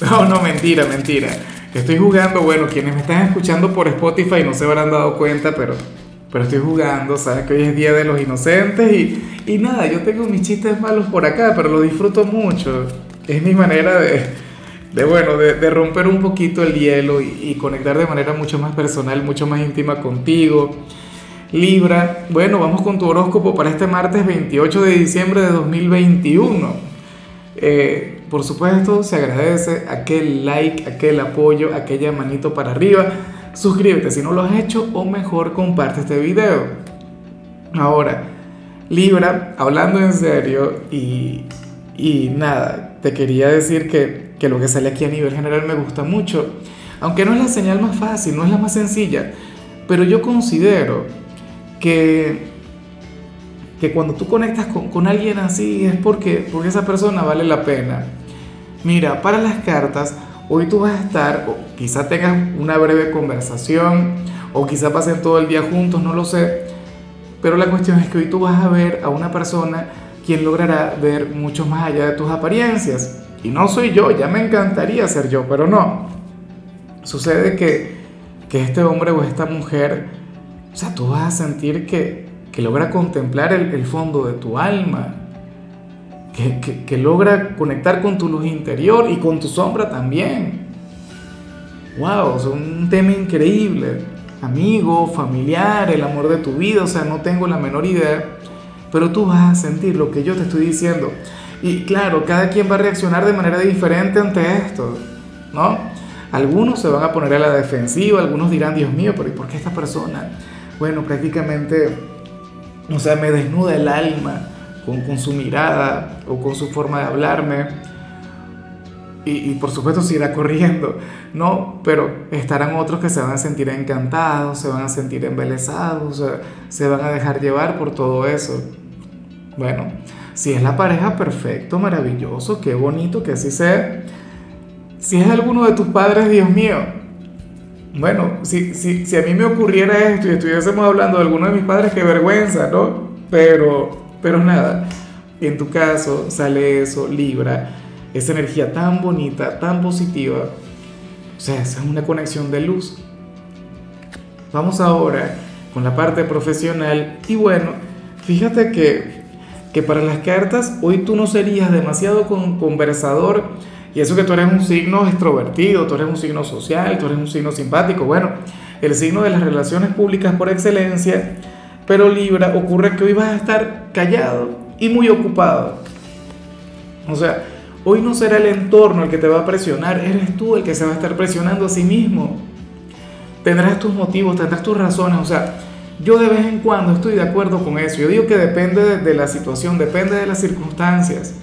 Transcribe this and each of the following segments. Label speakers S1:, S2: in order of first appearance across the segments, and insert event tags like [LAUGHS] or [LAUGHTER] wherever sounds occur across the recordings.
S1: [LAUGHS] No, no, mentira, mentira. Estoy jugando, bueno, quienes me están escuchando por Spotify no se habrán dado cuenta, pero, pero estoy jugando, sabes que hoy es Día de los Inocentes y, y nada, yo tengo mis chistes malos por acá, pero lo disfruto mucho. Es mi manera de, de bueno, de, romper un poquito el hielo y, y conectar de manera mucho más personal, mucho más íntima contigo. Libra, bueno, vamos con tu horóscopo para este martes 28 de diciembre de 2021. Eh, por supuesto, se agradece aquel like, aquel apoyo, aquella manito para arriba. Suscríbete si no lo has hecho o mejor comparte este video. Ahora, Libra, hablando en serio y, y nada, te quería decir que, que lo que sale aquí a nivel general me gusta mucho. Aunque no es la señal más fácil, no es la más sencilla, pero yo considero que, que cuando tú conectas con, con alguien así es porque, porque esa persona vale la pena. Mira, para las cartas, hoy tú vas a estar, o quizá tengas una breve conversación, o quizá pasen todo el día juntos, no lo sé, pero la cuestión es que hoy tú vas a ver a una persona quien logrará ver mucho más allá de tus apariencias. Y no soy yo, ya me encantaría ser yo, pero no. Sucede que, que este hombre o esta mujer, o sea, tú vas a sentir que, que logra contemplar el, el fondo de tu alma, que, logra conectar con tu luz interior y con tu sombra también. ¡Wow! Es un tema increíble. Amigo, familiar, el amor de tu vida, o sea, no tengo la menor idea, pero tú vas a sentir lo que yo te estoy diciendo. Y claro, cada quien va a reaccionar de manera diferente ante esto, ¿no? Algunos se van a poner a la defensiva, algunos dirán, Dios mío, pero ¿y por qué esta persona? Bueno, prácticamente, o sea, me desnuda el alma con, con su mirada o con su forma de hablarme. Y, por supuesto se irá corriendo, ¿no? Pero estarán otros que se van a sentir encantados, se van a sentir embelesados, se van a dejar llevar por todo eso. Bueno, si es la pareja, perfecto, maravilloso, qué bonito que así sea. Si es alguno de tus padres, Dios mío, bueno, si, si, si a mí me ocurriera esto y estuviésemos hablando de alguno de mis padres, qué vergüenza, ¿no? Pero, pero nada, en tu caso sale eso, Libra, esa energía tan bonita, tan positiva. O sea, esa es una conexión de luz. Vamos ahora con la parte profesional. Y bueno, fíjate que, que para las cartas hoy tú no serías demasiado con, conversador. Y eso que tú eres un signo extrovertido, tú eres un signo social, tú eres un signo simpático. Bueno, el signo de las relaciones públicas por excelencia. Pero Libra, ocurre que hoy vas a estar callado y muy ocupado. O sea, Hoy no será el entorno el que te va a presionar, eres tú el que se va a estar presionando a sí mismo. Tendrás tus motivos, tendrás tus razones, o sea, yo de vez en cuando estoy de acuerdo con eso. Yo digo que depende de, la situación, depende de las circunstancias.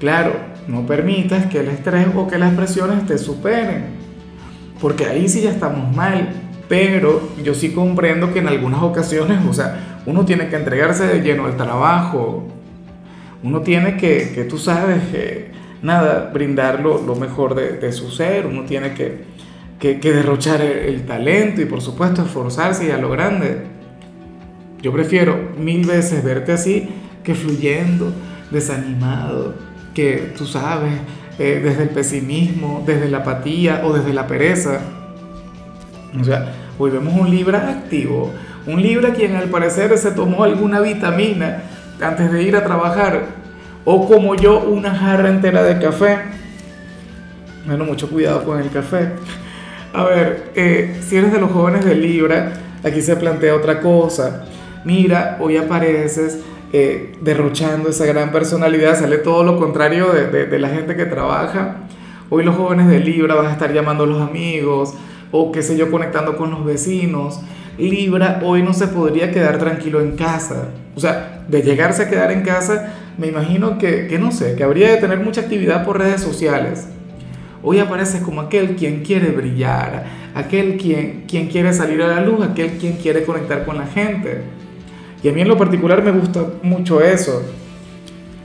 S1: Claro, no permitas que el estrés o que las presiones te superen, porque ahí sí ya estamos mal. Pero yo sí comprendo que en algunas ocasiones, o sea, uno tiene que entregarse de lleno al trabajo, uno tiene que, que tú sabes, que nada, brindar lo, lo mejor de, de, su ser, uno tiene que, que, que derrochar el, el, talento y por supuesto esforzarse y a lo grande. Yo prefiero mil veces verte así que fluyendo, desanimado, que tú sabes, eh, desde el pesimismo, desde la apatía o desde la pereza. O sea, hoy vemos un Libra activo, un Libra quien al parecer se tomó alguna vitamina antes de ir a trabajar o como yo, una jarra entera de café. Bueno, mucho cuidado con el café. A ver, eh, si eres de los jóvenes de Libra, aquí se plantea otra cosa. Mira, hoy apareces eh, derrochando esa gran personalidad, sale todo lo contrario de, de, de, la gente que trabaja. Hoy los jóvenes de Libra van a estar llamando a los amigos o qué sé yo, conectando con los vecinos. Libra hoy no se podría quedar tranquilo en casa. O sea, de llegarse a quedar en casa, me imagino que, que no sé, que habría de tener mucha actividad por redes sociales. Hoy aparece como aquel quien quiere brillar, aquel quien, quien quiere salir a la luz, aquel quien quiere conectar con la gente. Y a mí en lo particular me gusta mucho eso,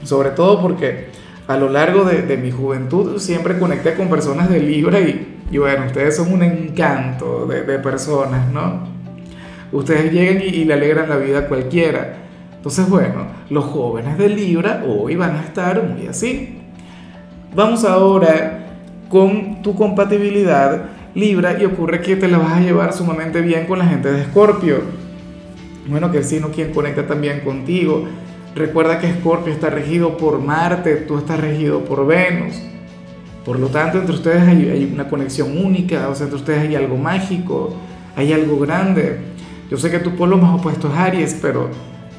S1: sobre todo porque a lo largo de, de mi juventud siempre conecté con personas de Libra y, y bueno, ustedes son un encanto de, personas, ¿no? Ustedes llegan y, le alegran la vida a cualquiera. Entonces, bueno, los jóvenes de Libra hoy van a estar muy así. Vamos ahora con tu compatibilidad Libra y ocurre que te la vas a llevar sumamente bien con la gente de Escorpio. Bueno, que el signo quien conecta también contigo. Recuerda que Escorpio está regido por Marte, tú estás regido por Venus. Por lo tanto, entre ustedes hay, hay, una conexión única, o sea, entre ustedes hay algo mágico, hay algo grande. Yo sé que tu polo más opuesto es Aries, pero,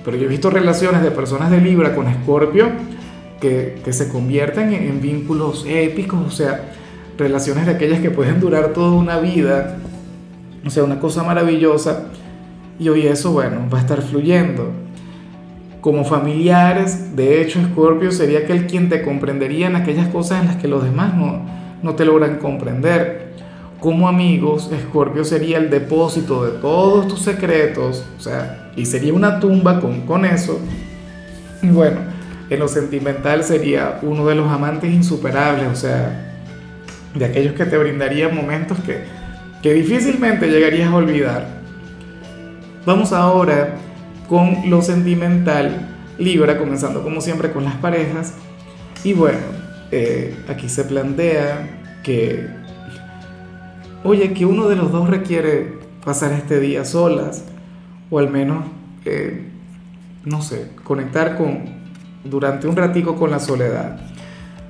S1: pero yo he visto relaciones de personas de Libra con Escorpio que, que, se convierten en, en, vínculos épicos, o sea, relaciones de aquellas que pueden durar toda una vida, o sea, una cosa maravillosa. Y hoy eso, bueno, va a estar fluyendo. Como familiares, de hecho, Escorpio sería aquel quien te comprendería en aquellas cosas en las que los demás no, no te logran comprender. Como amigos, Escorpio sería el depósito de todos tus secretos, o sea, y sería una tumba con, con eso. Y bueno, en lo sentimental sería uno de los amantes insuperables, o sea, de aquellos que te brindarían momentos que, que difícilmente llegarías a olvidar. Vamos ahora con lo sentimental, Libra, comenzando como siempre con las parejas. Y bueno, eh, aquí se plantea que, oye, que uno de los dos requiere pasar este día solas, o al menos, eh, no sé, conectar con, durante un ratico con la soledad.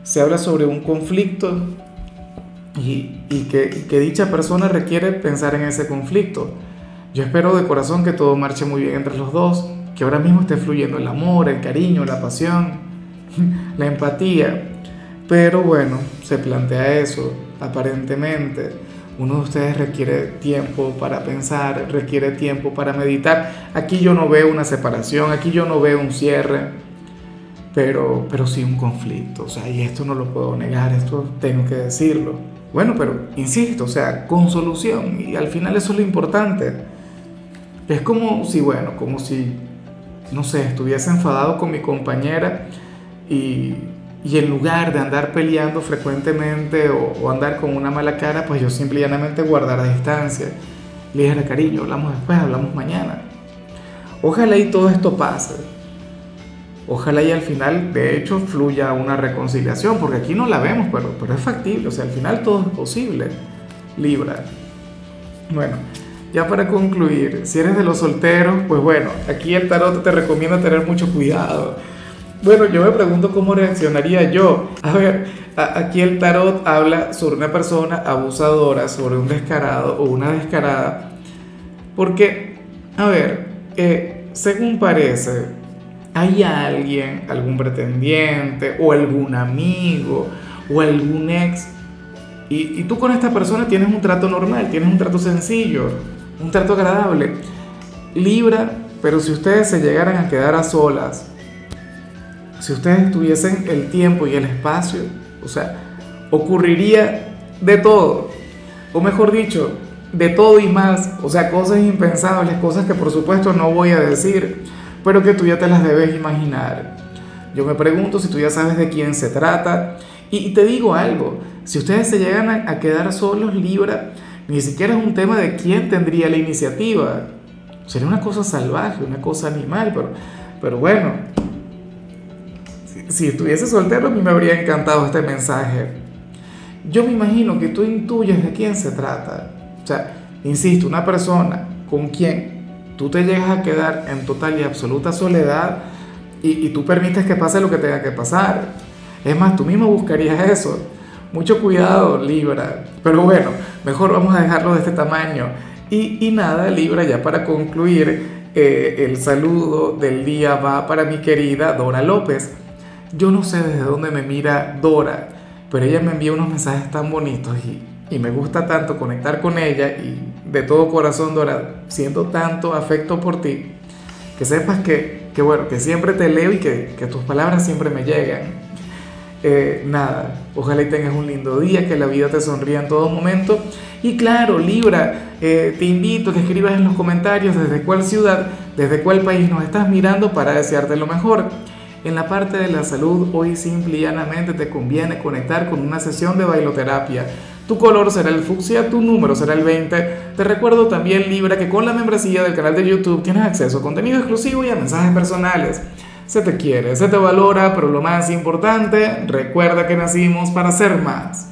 S1: Se habla sobre un conflicto y, que dicha persona requiere pensar en ese conflicto. Yo espero de corazón que todo marche muy bien entre los dos, que ahora mismo esté fluyendo el amor, el cariño, la pasión, [LAUGHS] la empatía. Pero bueno, se plantea eso, aparentemente. Uno de ustedes requiere tiempo para pensar, requiere tiempo para meditar. Aquí yo no veo una separación, aquí yo no veo un cierre, pero, pero sí un conflicto. O sea, y esto no lo puedo negar, esto tengo que decirlo. Bueno, pero insisto, o sea, con solución. Y al final eso es lo importante. Es como si, bueno, como si, no sé, estuviese enfadado con mi compañera y, y en lugar de andar peleando frecuentemente o, andar con una mala cara, pues yo simplemente guardar a distancia. Le dijera, cariño, hablamos después, hablamos mañana. Ojalá y todo esto pase. Ojalá y al final, de hecho, fluya una reconciliación, porque aquí no la vemos, pero, pero es factible, o sea, al final todo es posible. Libra. Bueno, ya para concluir, si eres de los solteros, pues bueno, aquí el tarot te recomienda tener mucho cuidado. Bueno, yo me pregunto cómo reaccionaría yo. A ver, aquí el tarot habla sobre una persona abusadora, sobre un descarado o una descarada. Porque, a ver, eh, según parece, hay alguien, algún pretendiente o algún amigo o algún ex y, y, tú con esta persona tienes un trato normal, tienes un trato sencillo, un trato agradable. Libra, pero si ustedes se llegaran a quedar a solas, si ustedes tuviesen el tiempo y el espacio, o sea, ocurriría de todo, o mejor dicho, de todo y más, o sea, cosas impensables, cosas que por supuesto no voy a decir, pero que tú ya te las debes imaginar. Yo me pregunto si tú ya sabes de quién se trata, y, te digo algo, si ustedes se llegan a, a quedar solos, Libra, ni siquiera es un tema de quién tendría la iniciativa. Sería una cosa salvaje, una cosa animal, pero, pero bueno, si, si estuviese soltero a mí me habría encantado este mensaje. Yo me imagino que tú intuyes de quién se trata. O sea, insisto, una persona con quien tú te llegas a quedar en total y absoluta soledad y, y tú permites que pase lo que tenga que pasar. Es más, tú mismo buscarías eso. Mucho cuidado, Libra. Pero bueno, mejor vamos a dejarlo de este tamaño. Y, y nada, Libra, ya para concluir, eh, el saludo del día va para mi querida Dora López. Yo no sé desde dónde me mira Dora, pero ella me envía unos mensajes tan bonitos y, y me gusta tanto conectar con ella y de todo corazón, Dora, siento tanto afecto por ti, que sepas que, que bueno, que siempre te leo y que, que tus palabras siempre me llegan. Eh, nada, ojalá y tengas un lindo día, que la vida te sonría en todo momento. Y claro, Libra, eh, te invito a que escribas en los comentarios desde cuál ciudad, desde cuál país nos estás mirando para desearte lo mejor. En la parte de la salud, hoy simple y llanamente te conviene conectar con una sesión de bailoterapia. Tu color será el fucsia, tu número será el 20. Te recuerdo también, Libra, que con la membresía del canal de YouTube tienes acceso a contenido exclusivo y a mensajes personales. Se te quiere, se te valora, pero lo más importante, recuerda que nacimos para ser más.